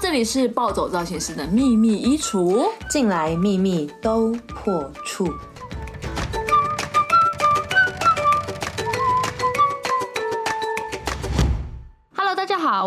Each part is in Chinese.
这里是暴走造型师的秘密衣橱，进来秘密都破处。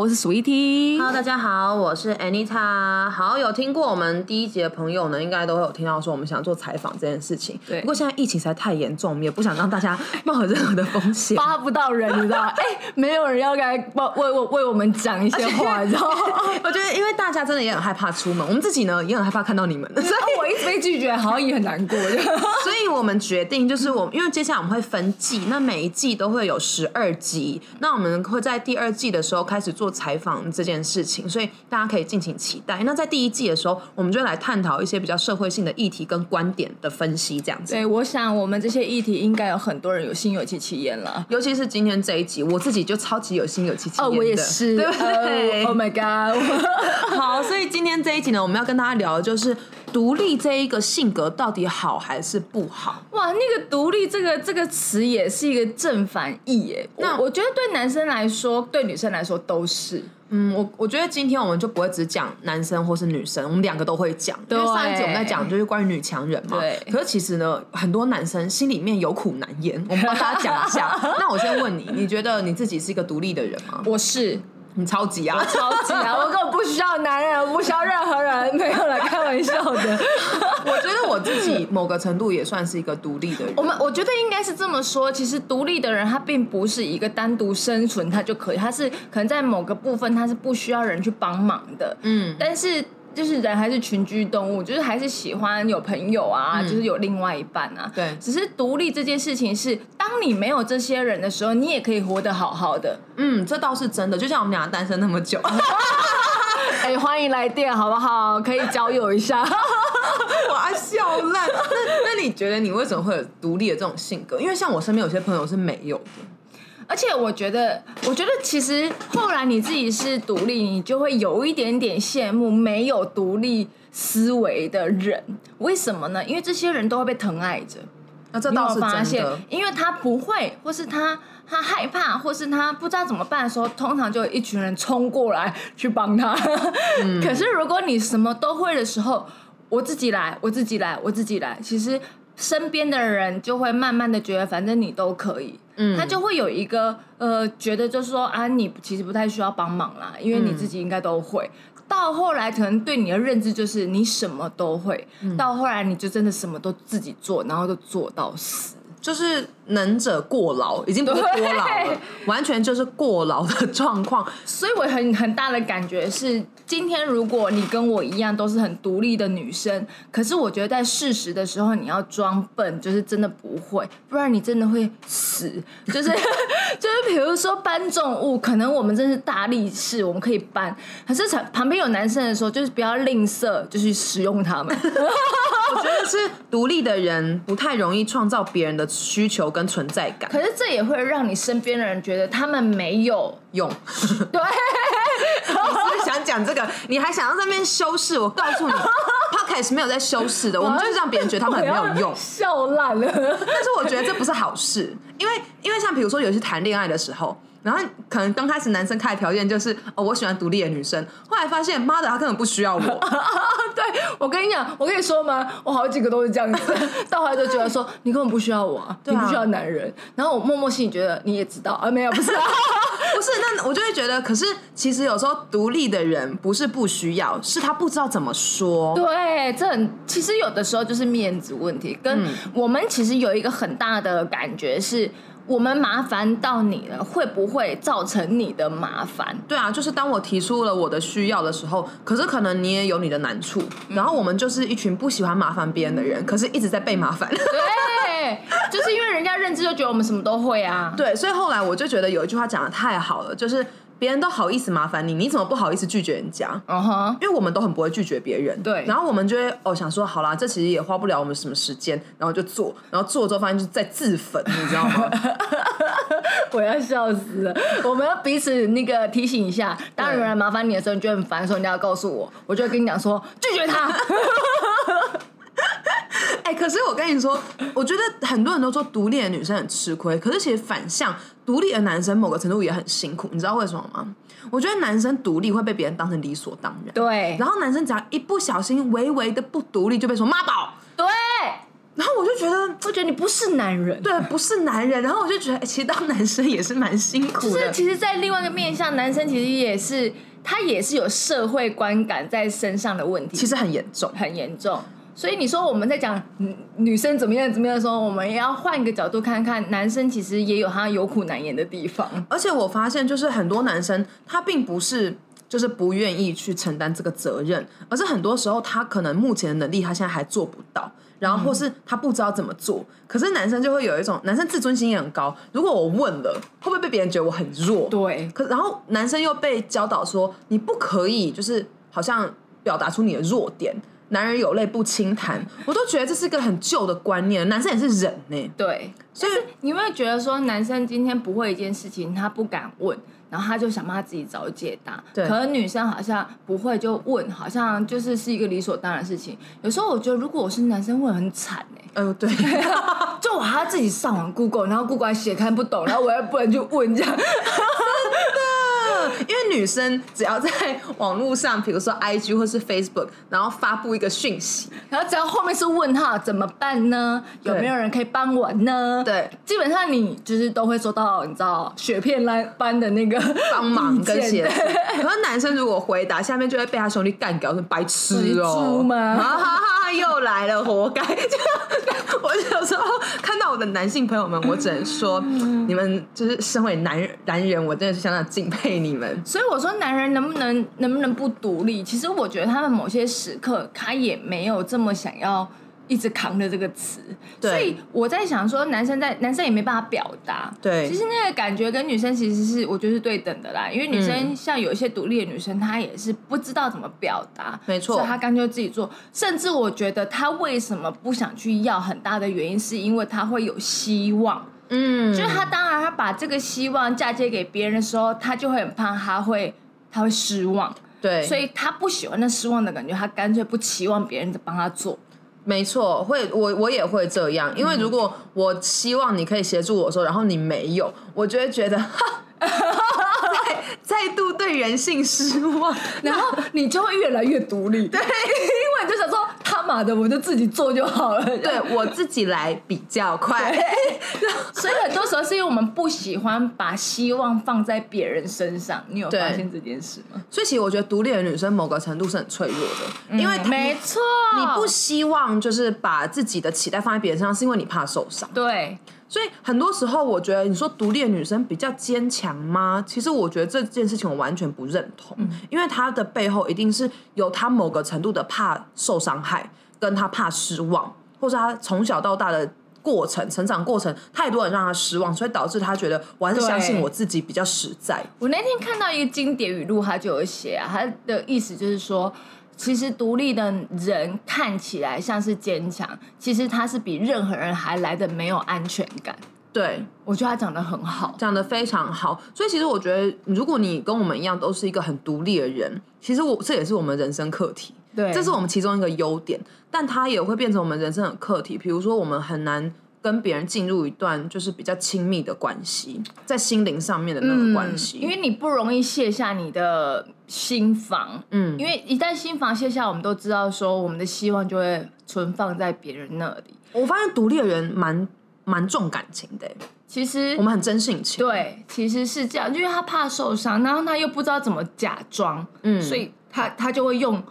我是 Sweetie。Hello，大家好，我是 Anita。好，有听过我们第一集的朋友呢，应该都会有听到说我们想做采访这件事情。对，不过现在疫情实在太严重，我们也不想让大家冒任何的风险，发不到人，你知道吗？哎，没有人要来为我为我们讲一些话，你知道吗？我觉得，因为大家真的也很害怕出门，我们自己呢也很害怕看到你们，所 以我一直被拒绝，好像也很难过。所以我们决定，就是我因为接下来我们会分季，那每一季都会有十二集，那我们会在第二季的时候开始。做采访这件事情，所以大家可以敬请期待。那在第一季的时候，我们就来探讨一些比较社会性的议题跟观点的分析，这样子。对，我想我们这些议题应该有很多人有心有戚戚焉了。尤其是今天这一集，我自己就超级有心有戚戚焉的。哦，我也是，对不对？Oh my god！好，所以今天这一集呢，我们要跟大家聊的就是独立这一个性格到底好还是不好？哇，那个独立这个这个词也是一个正反义耶。那我觉得对男生来说，对女生来说都。是，嗯，我我觉得今天我们就不会只讲男生或是女生，我们两个都会讲。因为上一集我们在讲就是关于女强人嘛，对。可是其实呢，很多男生心里面有苦难言，我们帮大家讲一下。那我先问你，你觉得你自己是一个独立的人吗？我是。你超级啊，超级啊！我根本不需要男人，不需要任何人，没有来开玩笑的。我觉得我自己某个程度也算是一个独立的人。我们我觉得应该是这么说，其实独立的人他并不是一个单独生存他就可以，他是可能在某个部分他是不需要人去帮忙的。嗯，但是。就是人还是群居动物，就是还是喜欢有朋友啊，就是有另外一半啊。对，只是独立这件事情是，当你没有这些人的时候，你也可以活得好好的。嗯，这倒是真的。就像我们俩单身那么久，哎，欢迎来电好不好？可以交友一下。我爱笑烂。那那你觉得你为什么会有独立的这种性格？因为像我身边有些朋友是没有的。而且我觉得，我觉得其实后来你自己是独立，你就会有一点点羡慕没有独立思维的人。为什么呢？因为这些人都会被疼爱着。那这倒是发现，因为他不会，或是他他害怕，或是他不知道怎么办的时候，通常就有一群人冲过来去帮他。可是如果你什么都会的时候，我自己来，我自己来，我自己来，其实。身边的人就会慢慢的觉得，反正你都可以，嗯，他就会有一个呃，觉得就是说啊，你其实不太需要帮忙啦，因为你自己应该都会。到后来，可能对你的认知就是你什么都会，到后来你就真的什么都自己做，然后就做到死。就是能者过劳，已经不是多劳了，完全就是过劳的状况。所以我很很大的感觉是，今天如果你跟我一样都是很独立的女生，可是我觉得在事实的时候你要装笨，就是真的不会，不然你真的会死。就是 就是比如说搬重物，可能我们真是大力士，我们可以搬，可是旁边有男生的时候，就是不要吝啬，就去使用他们。我觉得是独立的人不太容易创造别人的需求跟存在感，可是这也会让你身边的人觉得他们没有用。对，我是想讲这个，你还想要在那边修饰？我告诉你，Podcast 没有在修饰的，我们就是让别人觉得他们很没有用，笑烂了。但是我觉得这不是好事，因为因为像比如说有些谈恋爱的时候。然后可能刚开始男生开的条件就是哦，我喜欢独立的女生。后来发现，妈的，他根本不需要我。对我跟你讲，我跟你说吗？我好几个都是这样子，到后来就觉得说，你根本不需要我啊，你不需要男人。然后我默默心里觉得，你也知道啊，没有，不是，啊 不是。那我就会觉得，可是其实有时候独立的人不是不需要，是他不知道怎么说。对，这很其实有的时候就是面子问题。跟我们其实有一个很大的感觉是。我们麻烦到你了，会不会造成你的麻烦？对啊，就是当我提出了我的需要的时候，可是可能你也有你的难处，然后我们就是一群不喜欢麻烦别人的人，可是一直在被麻烦。对，就是因为人家认知就觉得我们什么都会啊。对，所以后来我就觉得有一句话讲的太好了，就是。别人都好意思麻烦你，你怎么不好意思拒绝人家？嗯哼，因为我们都很不会拒绝别人。对，然后我们就会哦想说，好啦，这其实也花不了我们什么时间，然后就做，然后做之后发现就是在自焚，你知道吗？我要笑死了！我们要彼此那个提醒一下，当有人麻烦你的时候，你觉得很烦的时候，你要告诉我，我就会跟你讲说拒绝他。哎，可是我跟你说，我觉得很多人都说独立的女生很吃亏，可是其实反向。独立的男生某个程度也很辛苦，你知道为什么吗？我觉得男生独立会被别人当成理所当然，对然后男生只要一不小心微微的不独立，就被说妈宝。对，然后我就觉得，我觉得你不是男人。对，不是男人。然后我就觉得，哎其实当男生也是蛮辛苦就是。其实，在另外一个面向，男生其实也是他也是有社会观感在身上的问题，其实很严重。很严重。所以你说我们在讲女女生怎么样怎么样的时候，我们也要换一个角度看看，男生其实也有他有苦难言的地方。而且我发现，就是很多男生他并不是就是不愿意去承担这个责任，而是很多时候他可能目前的能力他现在还做不到，然后或是他不知道怎么做。可是男生就会有一种男生自尊心也很高，如果我问了，会不会被别人觉得我很弱？对，可然后男生又被教导说，你不可以就是好像表达出你的弱点。男人有泪不轻弹，我都觉得这是个很旧的观念。男生也是人呢、对，所以你有没有觉得说，男生今天不会一件事情，他不敢问，然后他就想帮他自己找解答。对可能女生好像不会就问，好像就是是一个理所当然的事情。有时候我觉得，如果我是男生，会很惨哎、呃，对，就我还要自己上网 Google，然后 Google 还写看不懂，然后我又不能去问这样。因为女生只要在 网络上，比如说 IG 或是 Facebook，然后发布一个讯息，然后只要后面是问号，怎么办呢？有没有人可以帮我呢？对，基本上你就是都会收到，你知道雪片来般的那个帮忙跟意见协助。可是男生如果回答，下面就会被他兄弟干掉，是白痴哦、猪吗哈哈哈，又来了，活该！就我有时候看到我的男性朋友们，我只能说，你们就是身为男，男人，我真的是相当敬佩你们。所以我说，男人能不能能不能不独立？其实我觉得他们某些时刻，他也没有这么想要一直扛着这个词。对所以我在想说，男生在男生也没办法表达。对其实那个感觉跟女生其实是我觉得是对等的啦。因为女嗯生像有一些独立的女生，她也是不知道怎么表达，没错所以她干脆自己做。甚至我觉得她为什么不想去要，很大的原因是因为她会有希望。嗯，就是他当然他把这个希望嫁接给别人的时候，他就会很怕他会他会失望，对，所以他不喜欢那失望的感觉，他干脆不期望别人帮他做。没错，会我我也会这样，因为如果我希望你可以协助我的时候，然后你没有，我就会觉得，哈 再 再度对人性失望。然后你就会越来越独立，对，因为你就想说他妈的，我就自己做就好了。对我自己来比较快，所以很多时候是因为我们不喜欢把希望放在别人身上。你有发现这件事吗？所以其实我觉得独立的女生某个程度是很脆弱的，因为没错，你不希望就是把自己的期待放在别人身上，是因为你怕受伤。对，所以很多时候，我觉得你说独立的女生比较坚强吗？其实我觉得这件事情我完全不认同，因为她的背后一定是有她某个程度的怕受伤害，跟她怕失望，或是她从小到大的过程、成长过程太多人让她失望，所以导致她觉得我还是相信我自己比较实在。我那天看到一个经典语录，他就有写啊，他的意思就是说，其实独立的人看起来像是坚强，其实他是比任何人还来的没有安全感。对，我觉得他讲的很好，讲的非常好。所以其实我觉得，如果你跟我们一样都是一个很独立的人，其实我这也是我们人生课题。对，这是我们其中一个优点，但它也会变成我们人生的课题。比如说，我们很难跟别人进入一段就是比较亲密的关系，在心灵上面的那个关系。嗯因为你不容易卸下你的心房，嗯因为一旦心房卸下，我们都知道说我们的希望就会存放在别人那里。我发现独立的人蛮蛮重感情的欸，其实我们很真性情。对，其实是这样，因为他怕受伤，然后他又不知道怎么假装，嗯所以他他就会用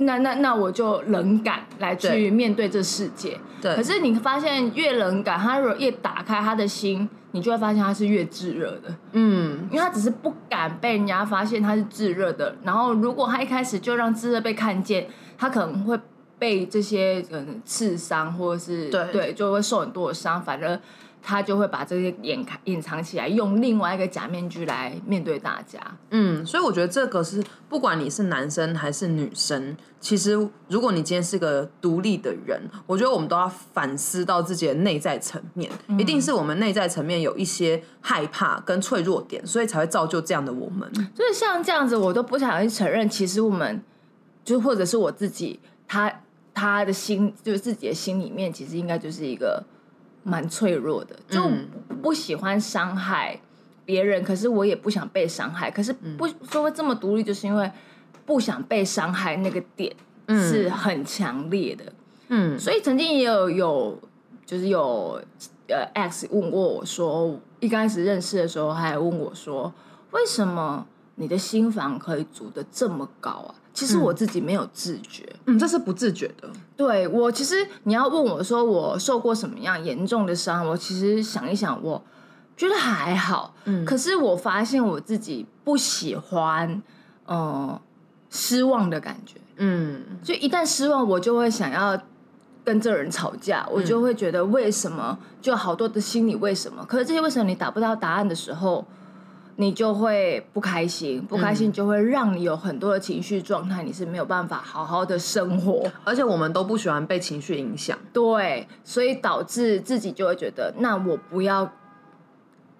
那那那我就冷感来去面对这世界。对可是你发现越冷感，他如果越打开他的心，你就会发现他是越炙热的，嗯，因为他只是不敢被人家发现他是炙热的。然后如果他一开始就让炙热被看见，他可能会被这些嗯刺伤，或者是对对就会受很多的伤，反而。他就会把这些掩开隐藏起来，用另外一个假面具来面对大家。嗯，所以我觉得这个是不管你是男生还是女生，其实如果你今天是个独立的人，我觉得我们都要反思到自己的内在层面，一定是我们内在层面有一些害怕跟脆弱点，所以才会造就这样的我们。就是像这样子，我都不想去承认，其实我们就或者是我自己，他他的心就是自己的心里面，其实应该就是一个蛮脆弱的，就嗯不喜欢伤害别人，可是我也不想被伤害。可是不说会这么独立，就是因为不想被伤害那个点是很强烈的。嗯所以曾经也有有就是有呃 X 问过我说，一开始认识的时候还问我说，为什么你的心房可以筑的这么高啊？其实我自己没有自觉。嗯，这是不自觉的。对我，其实你要问我说我受过什么样严重的伤，我其实想一想，我觉得还好。嗯，可是我发现我自己不喜欢，呃，失望的感觉。嗯就一旦失望，我就会想要跟这人吵架，我就会觉得为什么，就好多的心理为什么。可是这些为什么你达不到答案的时候，你就会不开心，不开心就会让你有很多的情绪状态，你是没有办法好好的生活。而且我们都不喜欢被情绪影响。对，所以导致自己就会觉得，那我不要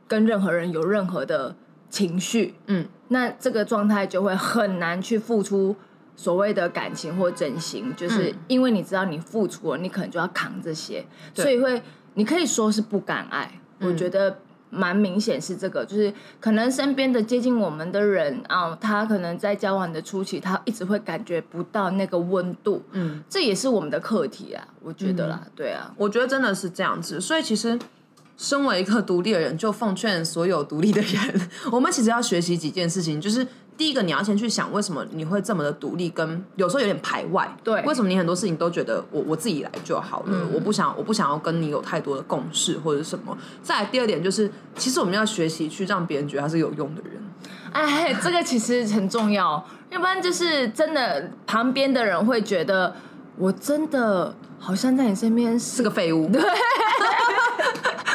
跟任何人有任何的情绪，嗯，那这个状态就会很难去付出所谓的感情或真心，就是因为你知道你付出了，你可能就要扛这些，所以会你可以说是不敢爱，我觉得。蛮明显是这个，就是可能身边的接近我们的人啊，他可能在交往的初期，他一直会感觉不到那个温度，嗯，这也是我们的课题啊，我觉得啦，对啊，我觉得真的是这样子。所以其实，身为一个独立的人，就奉劝所有独立的人，我们其实要学习几件事情，就是。第一个，你要先去想为什么你会这么的独立，跟有时候有点排外。对为什么你很多事情都觉得我我自己来就好了，我不想我不想要跟你有太多的共识或者什么。再来第二点就是，其实我们要学习去让别人觉得他是有用的人。哎，这个其实很重要，要不然就是真的旁边的人会觉得我真的好像在你身边是是个废物。对，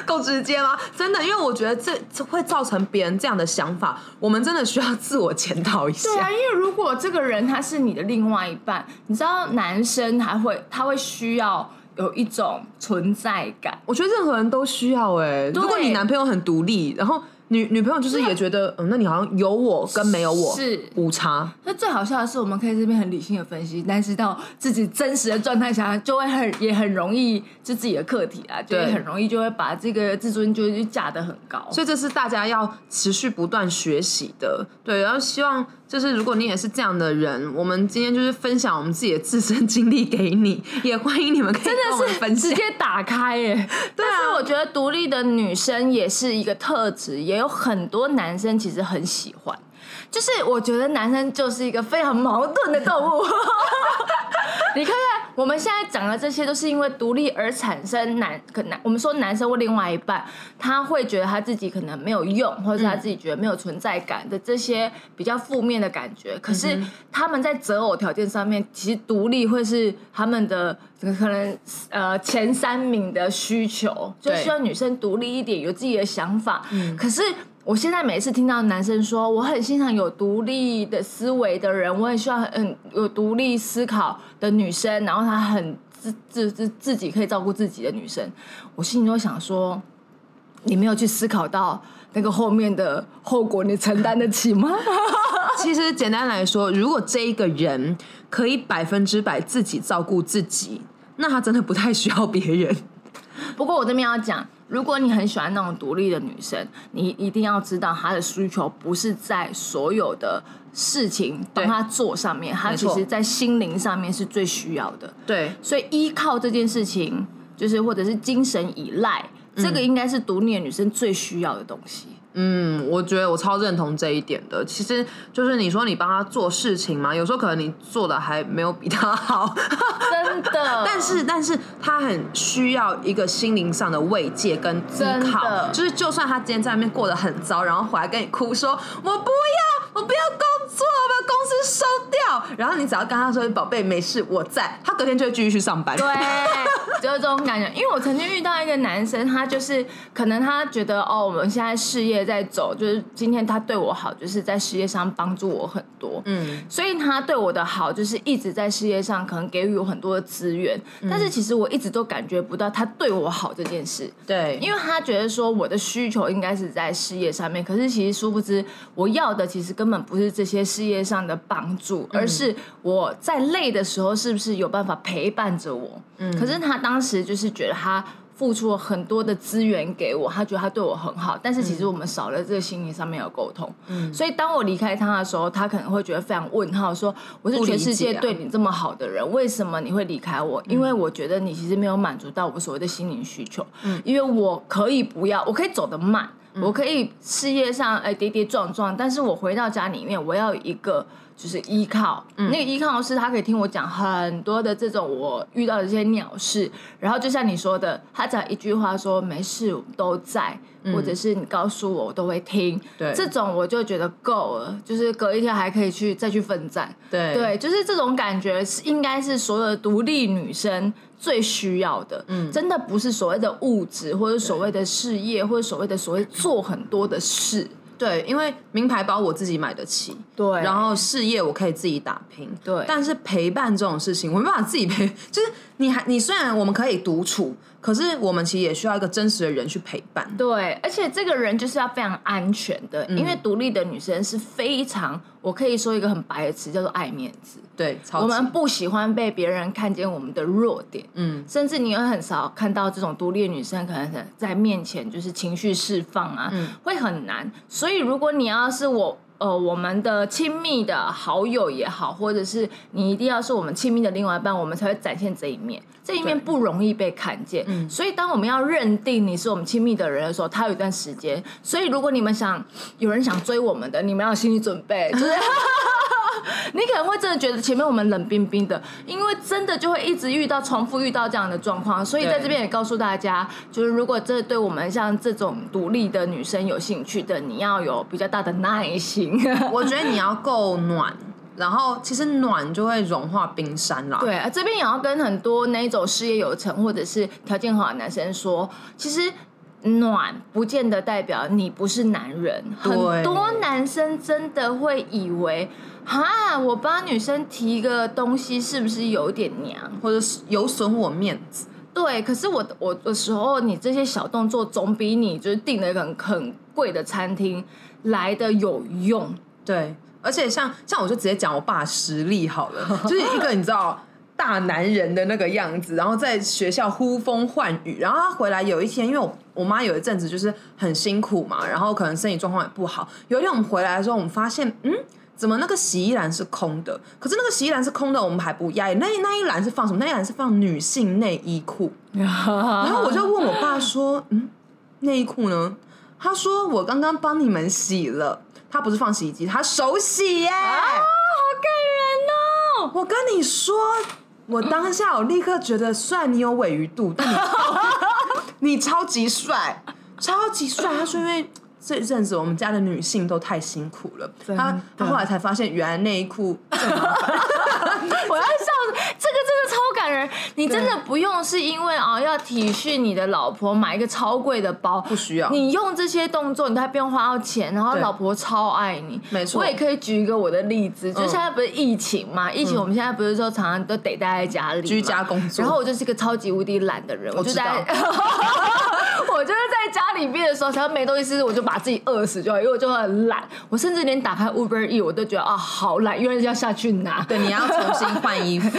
够直接吗？真的，因为我觉得这这会造成别人这样的想法，我们真的需要自我检讨一下。对啊，因为如果这个人他是你的另外一半，你知道男生还会他会需要有一种存在感，我觉得任何人都需要哎、如果你男朋友很独立，然后女女朋友就是也觉得，嗯，那你好像有我跟没有我是无差。那最好笑的是，我们可以这边很理性的分析，但是到自己真实的状态下，就会很也很容易就自己的课题啊，就很容易就会把这个自尊就就架得很高。所以这是大家要持续不断学习的，对。然后希望就是如果你也是这样的人，我们今天就是分享我们自己的自身经历给你，也欢迎你们可以真的是。直接打开耶！对啊但是我觉得独立的女生也是一个特质，也有很多男生其实很喜欢。就是我觉得男生就是一个非常矛盾的动物。你看看我们现在讲的这些，都是因为独立而产生男可男，我们说男生或另外一半，他会觉得他自己可能没有用，或者是他自己觉得没有存在感的这些比较负面的感觉。可是他们在择偶条件上面，其实独立会是他们的可能呃前三名的需求，就对希望女生独立一点，有自己的想法。可是。我现在每次听到男生说我很欣赏有独立的思维的人，我很希望很有独立思考的女生，然后她很自自自自己可以照顾自己的女生，我心里就想说，你没有去思考到那个后面的后果，你承担得起吗？其实简单来说，如果这一个人可以百分之百自己照顾自己，那他真的不太需要别人。不过我这边要讲，如果你很喜欢那种独立的女生，你一定要知道她的需求不是在所有的事情帮她做上面，她其实在心灵上面是最需要的。对，所以依靠这件事情，就是或者是精神依赖，这个应该是独立的女生最需要的东西。嗯，我觉得我超认同这一点的。其实就是你说你帮他做事情嘛，有时候可能你做的还没有比他好，真的，但是但是他很需要一个心灵上的慰藉跟依靠，就是就算他今天在外面过得很糟，然后回来跟你哭说我不要，我不要工作，然后你只要跟他说宝贝没事，我在，他隔天就会继续去上班。对，就是这种感觉。因为我曾经遇到一个男生，他就是可能他觉得哦，我们现在事业在走，就是今天他对我好，就是在事业上帮助我很多，嗯，所以他对我的好就是一直在事业上可能给予我很多的资源，但是其实我一直都感觉不到他对我好这件事。对，因为他觉得说我的需求应该是在事业上面，可是其实殊不知我要的其实根本不是这些事业上的帮助，而是我在累的时候是不是有办法陪伴着我。嗯，可是他当时就是觉得他付出了很多的资源给我，他觉得他对我很好，但是其实我们少了这个心灵上面的沟通。嗯，所以当我离开他的时候，他可能会觉得非常问号，说我是全世界对你这么好的人，为什么你会离开我？因为我觉得你其实没有满足到我所谓的心灵需求。嗯，因为我可以不要，我可以走得慢，我可以事业上哎跌跌撞撞，但是我回到家里面，我要一个。就是依靠，那个依靠是他可以听我讲很多的这种我遇到的这些鸟事，然后就像你说的，他讲一句话说没事都在，或者是你告诉我我都会听，对，这种我就觉得够了，就是隔一天还可以去再去奋战，对，对，就是这种感觉是应该是所有的独立女生最需要的，嗯，真的不是所谓的物质或者所谓的事业或者所谓的所谓做很多的事。对，因为名牌包我自己买得起，对，然后事业我可以自己打拼，对，但是陪伴这种事情，我没办法自己陪，就是你还你虽然我们可以独处。可是我们其实也需要一个真实的人去陪伴。对，而且这个人就是要非常安全的，因为独立的女生是非常，我可以说一个很白的词，叫做爱面子。对，我们不喜欢被别人看见我们的弱点。嗯，甚至你也很少看到这种独立的女生可能在面前就是情绪释放啊，会很难。所以如果你要是我。呃，我们的亲密的好友也好，或者是你一定要是我们亲密的另外一半，我们才会展现这一面。这一面不容易被看见，所以当我们要认定你是我们亲密的人的时候，他有一段时间。所以如果你们想有人想追我们的，你们要有心理准备，就是。你可能会真的觉得前面我们冷冰冰的，因为真的就会一直遇到重复遇到这样的状况，所以在这边也告诉大家，就是如果这对我们像这种独立的女生有兴趣的，你要有比较大的耐心。我觉得你要够暖，然后其实暖就会融化冰山啦。对啊，这边也要跟很多那种事业有成或者是条件好的男生说，其实暖不见得代表你不是男人。很多男生真的会以为。哈，我帮女生提个东西，是不是有点娘，或者是有损我面子？对，可是我我的时候，你这些小动作总比你就是订了一个很贵的餐厅来的有用。对，而且像像我就直接讲我爸实力好了，就是一个你知道大男人的那个样子，然后在学校呼风唤雨，然后他回来有一天，因为我我妈有一阵子就是很辛苦嘛，然后可能身体状况也不好，有一天我们回来的时候，我们发现嗯。怎么那个洗衣篮是空的？可是那个洗衣篮是空的，我们还不压抑。那那一篮是放什么？那一篮是放女性内衣裤。然后我就问我爸说：“嗯，内衣裤呢？”他说：“我刚刚帮你们洗了。”他不是放洗衣机，他手洗耶！啊，好感人哦！我跟你说，我当下我立刻觉得，虽然你有尾鱼肚，但你 你超级帅，超级帅。他说因为。这一阵子，我们家的女性都太辛苦了。她她后来才发现，原来内裤。我要笑，这个真的超感人。你真的不用是因为啊要体恤你的老婆买一个超贵的包，不需要。你用这些动作，你还不用花到钱，然后老婆超爱你。没错。我也可以举一个我的例子，就现在不是疫情嘛？疫情我们现在不是说常常都得待在家里，居家工作。然后我就是一个超级无敌懒的人，我就在。我就是在家里面的时候，想要没东西吃，我就把自己饿死就好，因为我就很懒。我甚至连打开 Uber E，我都觉得啊，好懒，因为要下去拿。对，你要 重新换衣服。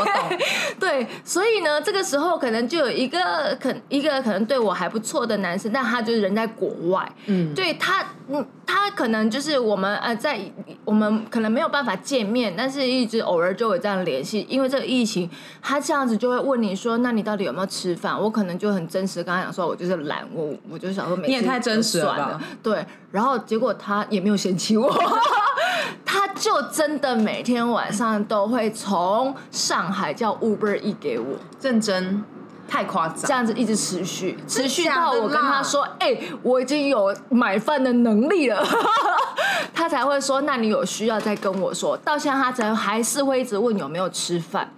我懂。对，所以呢，这个时候可能就有一个可一个可能对我还不错的男生，但他就是人在国外。嗯，对他，嗯，他可能就是我们呃，在我们可能没有办法见面，但是一直偶尔就会这样联系。因为这个疫情，他这样子就会问你说：“那你到底有没有吃饭？”我可能就很真实跟他讲说：“我就是。”懒我，我就想说，你也太真实了。对，然后结果他也没有嫌弃我，他就真的每天晚上都会从上海叫 Uber E 给我，认真，太夸张，这样子一直持续，持续到我跟他说，哎，我已经有买饭的能力了，他才会说，那你有需要再跟我说。到现在他才还是会一直问有没有吃饭。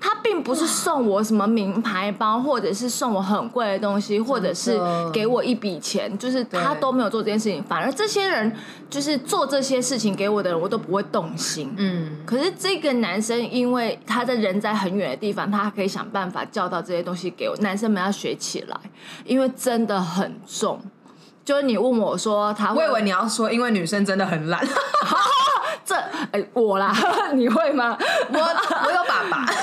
他并不是送我什么名牌包，或者是送我很贵的东西，或者是给我一笔钱，就是他都没有做这件事情。反而这些人就是做这些事情给我的人，我都不会动心。嗯，可是这个男生，因为他在人在很远的地方，他可以想办法叫到这些东西给我。男生们要学起来，因为真的很重。就是你问我说他，我以为你要说，因为女生真的很懒。这哎，我啦，你会吗？我我有爸爸。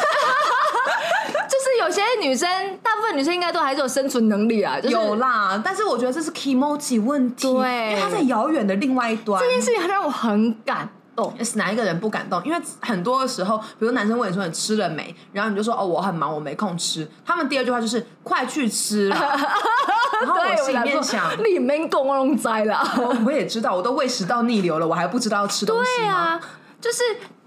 就是有些女生，大部分女生应该都还是有生存能力啊，就是有啦，但是我觉得这是 emoji 问题，对因为他在遥远的另外一端。这件事情让我很感动。是哪一个人不敢动？因为很多的时候，比如男生问你说你吃了没，然后你就说哦我很忙，我没空吃。他们第二句话就是快去吃了。然后我心里面想，你们公龙栽了。我我也知道，我都胃食道逆流了，我还不知道要吃东西吗？对啊，就是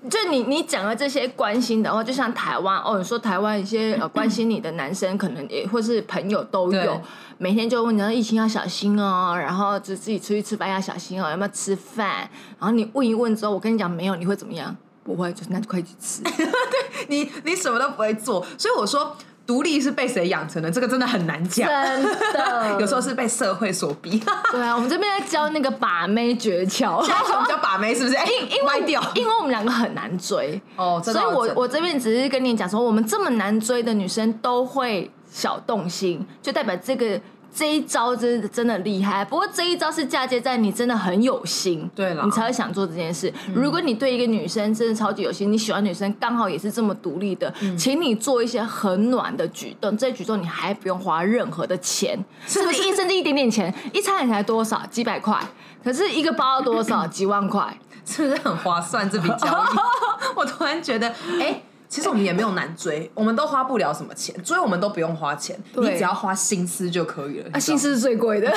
就你你讲的这些关心的话，就像台湾哦，你说台湾一些呃 关心你的男生，可能也或是朋友都有，每天就问你，疫情要小心哦，然后就自己出去吃饭要小心哦，有没有吃饭？然后你问一问之后，我跟你讲没有，你会怎么样？不会，就是那就快去吃。你你什么都不会做，所以我说独立是被谁养成的？这个真的很难讲。真的，有时候是被社会所逼。对啊，我们这边在教那个把妹诀窍。现在我们叫把妹是不是？哎、因为。因为我们两个很难追哦这所以我我这边只是跟你讲说，我们这么难追的女生都会小动心，就代表这个这一招真的真的厉害。不过这一招是嫁接在你真的很有心，对了你才会想做这件事。如果你对一个女生真的超级有心，你喜欢女生刚好也是这么独立的，请你做一些很暖的举动，这些举动你还不用花任何的钱，甚至一甚至一点点钱，一餐也才多少几百块，可是一个包要多少 几万块。是不是很划算这笔交易？我突然觉得，哎、其实我们也没有难追，我们都花不了什么钱，追我们都不用花钱，你只要花心思就可以了。啊，心思是最贵的。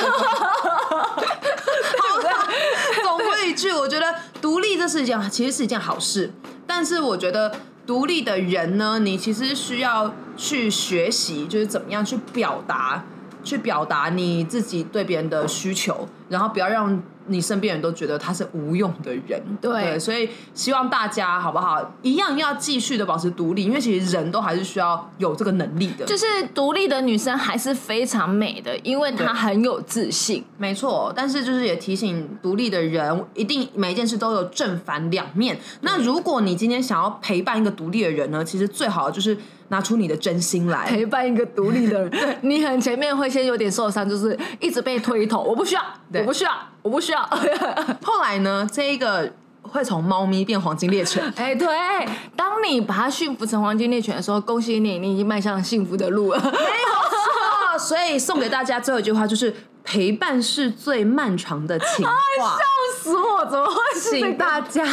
总归一句，我觉得独立这是一件其实是一件好事，但是我觉得独立的人呢，你其实需要去学习，就是怎么样去表达，去表达你自己对别人的需求，然后不要让你身边人都觉得他是无用的人。对所以希望大家好不好，一样要继续的保持独立，因为其实人都还是需要有这个能力的。就是独立的女生还是非常美的，因为她很有自信。没错，但是就是也提醒独立的人，一定每一件事都有正反两面。那如果你今天想要陪伴一个独立的人呢，其实最好就是拿出你的真心来。陪伴一个独立的人，你很前面会先有点受伤，就是一直被推头，我不需要，对我不需要，我不需要。后来呢，这一个会从猫咪变黄金猎犬。哎，对，当你把它驯服成黄金猎犬的时候，恭喜你，你已经迈向幸福的路了。没错，所以送给大家最后一句话就是：陪伴是最漫长的情 话。笑死我！怎么会请？大家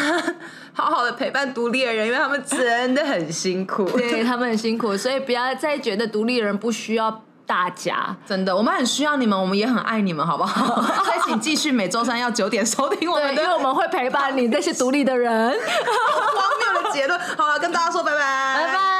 好好的陪伴独立的人，因为他们真的很辛苦。对他们很辛苦，所以不要再觉得独立的人不需要大家。真的，我们很需要你们，我们也很爱你们，好不好？所以请继续每周三要九点收听我，们的因为我们会陪伴你这些独立的人。荒谬的结论。好了，跟大家说拜拜，拜拜。